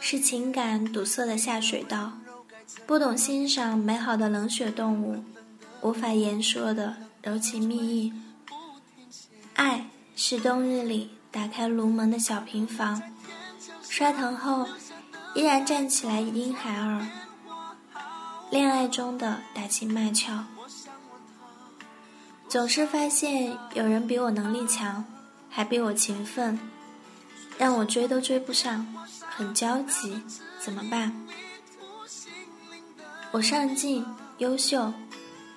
是情感堵塞的下水道，不懂欣赏美好的冷血动物，无法言说的柔情蜜意。爱是冬日里打开炉门的小平房，摔疼后依然站起来婴孩儿。恋爱中的打情骂俏，总是发现有人比我能力强，还比我勤奋，让我追都追不上。很焦急，怎么办？我上进、优秀，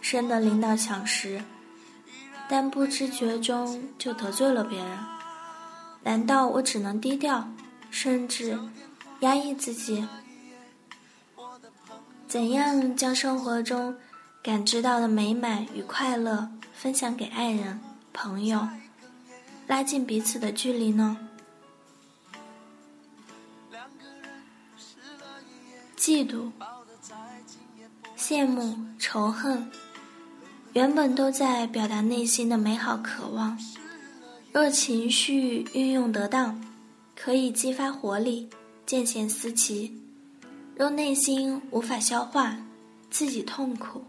深得领导赏识，但不知觉中就得罪了别人。难道我只能低调，甚至压抑自己？怎样将生活中感知到的美满与快乐分享给爱人、朋友，拉近彼此的距离呢？嫉妒、羡慕、仇恨，原本都在表达内心的美好渴望。若情绪运用得当，可以激发活力，见贤思齐；若内心无法消化，自己痛苦，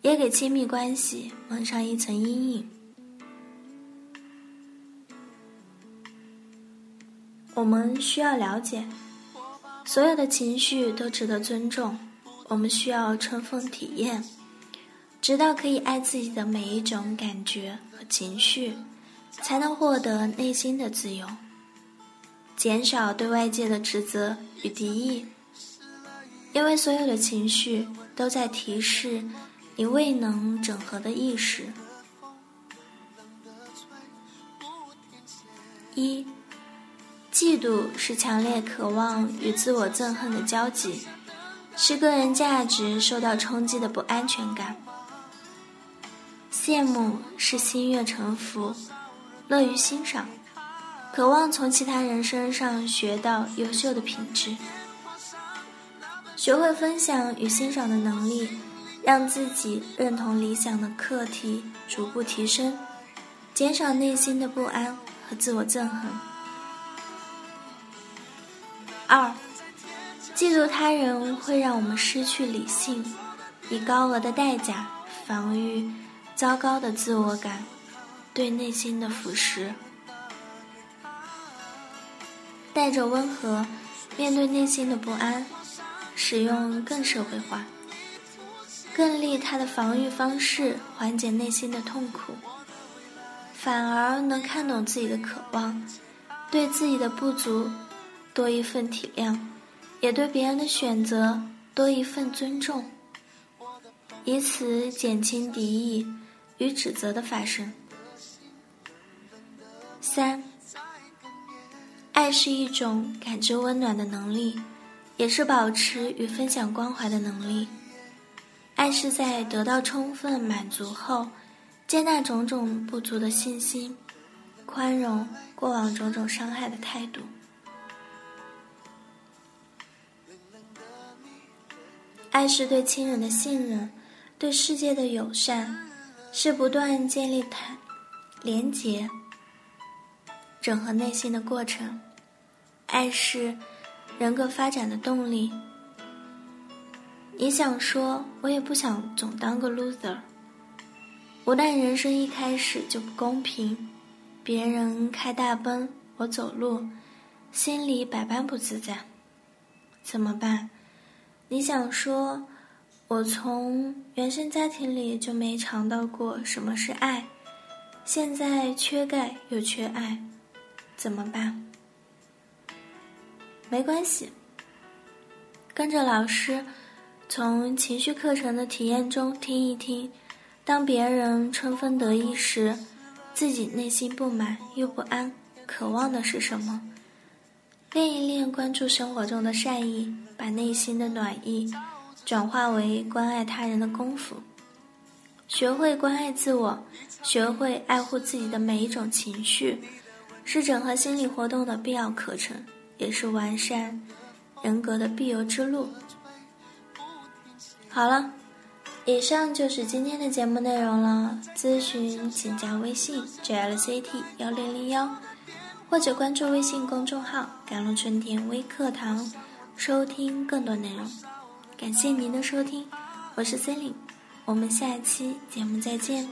也给亲密关系蒙上一层阴影。我们需要了解。所有的情绪都值得尊重，我们需要充分体验，直到可以爱自己的每一种感觉和情绪，才能获得内心的自由，减少对外界的指责与敌意，因为所有的情绪都在提示你未能整合的意识。一。嫉妒是强烈渴望与自我憎恨的交集，是个人价值受到冲击的不安全感。羡慕是心悦诚服，乐于欣赏，渴望从其他人身上学到优秀的品质。学会分享与欣赏的能力，让自己认同理想的课题逐步提升，减少内心的不安和自我憎恨。二，嫉妒他人会让我们失去理性，以高额的代价防御糟糕的自我感对内心的腐蚀，带着温和面对内心的不安，使用更社会化、更利他的防御方式缓解内心的痛苦，反而能看懂自己的渴望，对自己的不足。多一份体谅，也对别人的选择多一份尊重，以此减轻敌意与指责的发生。三，爱是一种感知温暖的能力，也是保持与分享关怀的能力。爱是在得到充分满足后，接纳种种不足的信心，宽容过往种种伤害的态度。爱是对亲人的信任，对世界的友善，是不断建立谈连结、整合内心的过程。爱是人格发展的动力。你想说，我也不想总当个 loser。无奈人生一开始就不公平，别人开大奔，我走路，心里百般不自在，怎么办？你想说，我从原生家庭里就没尝到过什么是爱，现在缺钙又缺爱，怎么办？没关系，跟着老师，从情绪课程的体验中听一听，当别人春风得意时，自己内心不满又不安，渴望的是什么？练一练关注生活中的善意，把内心的暖意转化为关爱他人的功夫。学会关爱自我，学会爱护自己的每一种情绪，是整合心理活动的必要课程，也是完善人格的必由之路。好了，以上就是今天的节目内容了。咨询请加微信 jlct 幺零零幺，或者关注微信公众号“甘露春天微课堂”，收听更多内容。感谢您的收听，我是森林我们下期节目再见。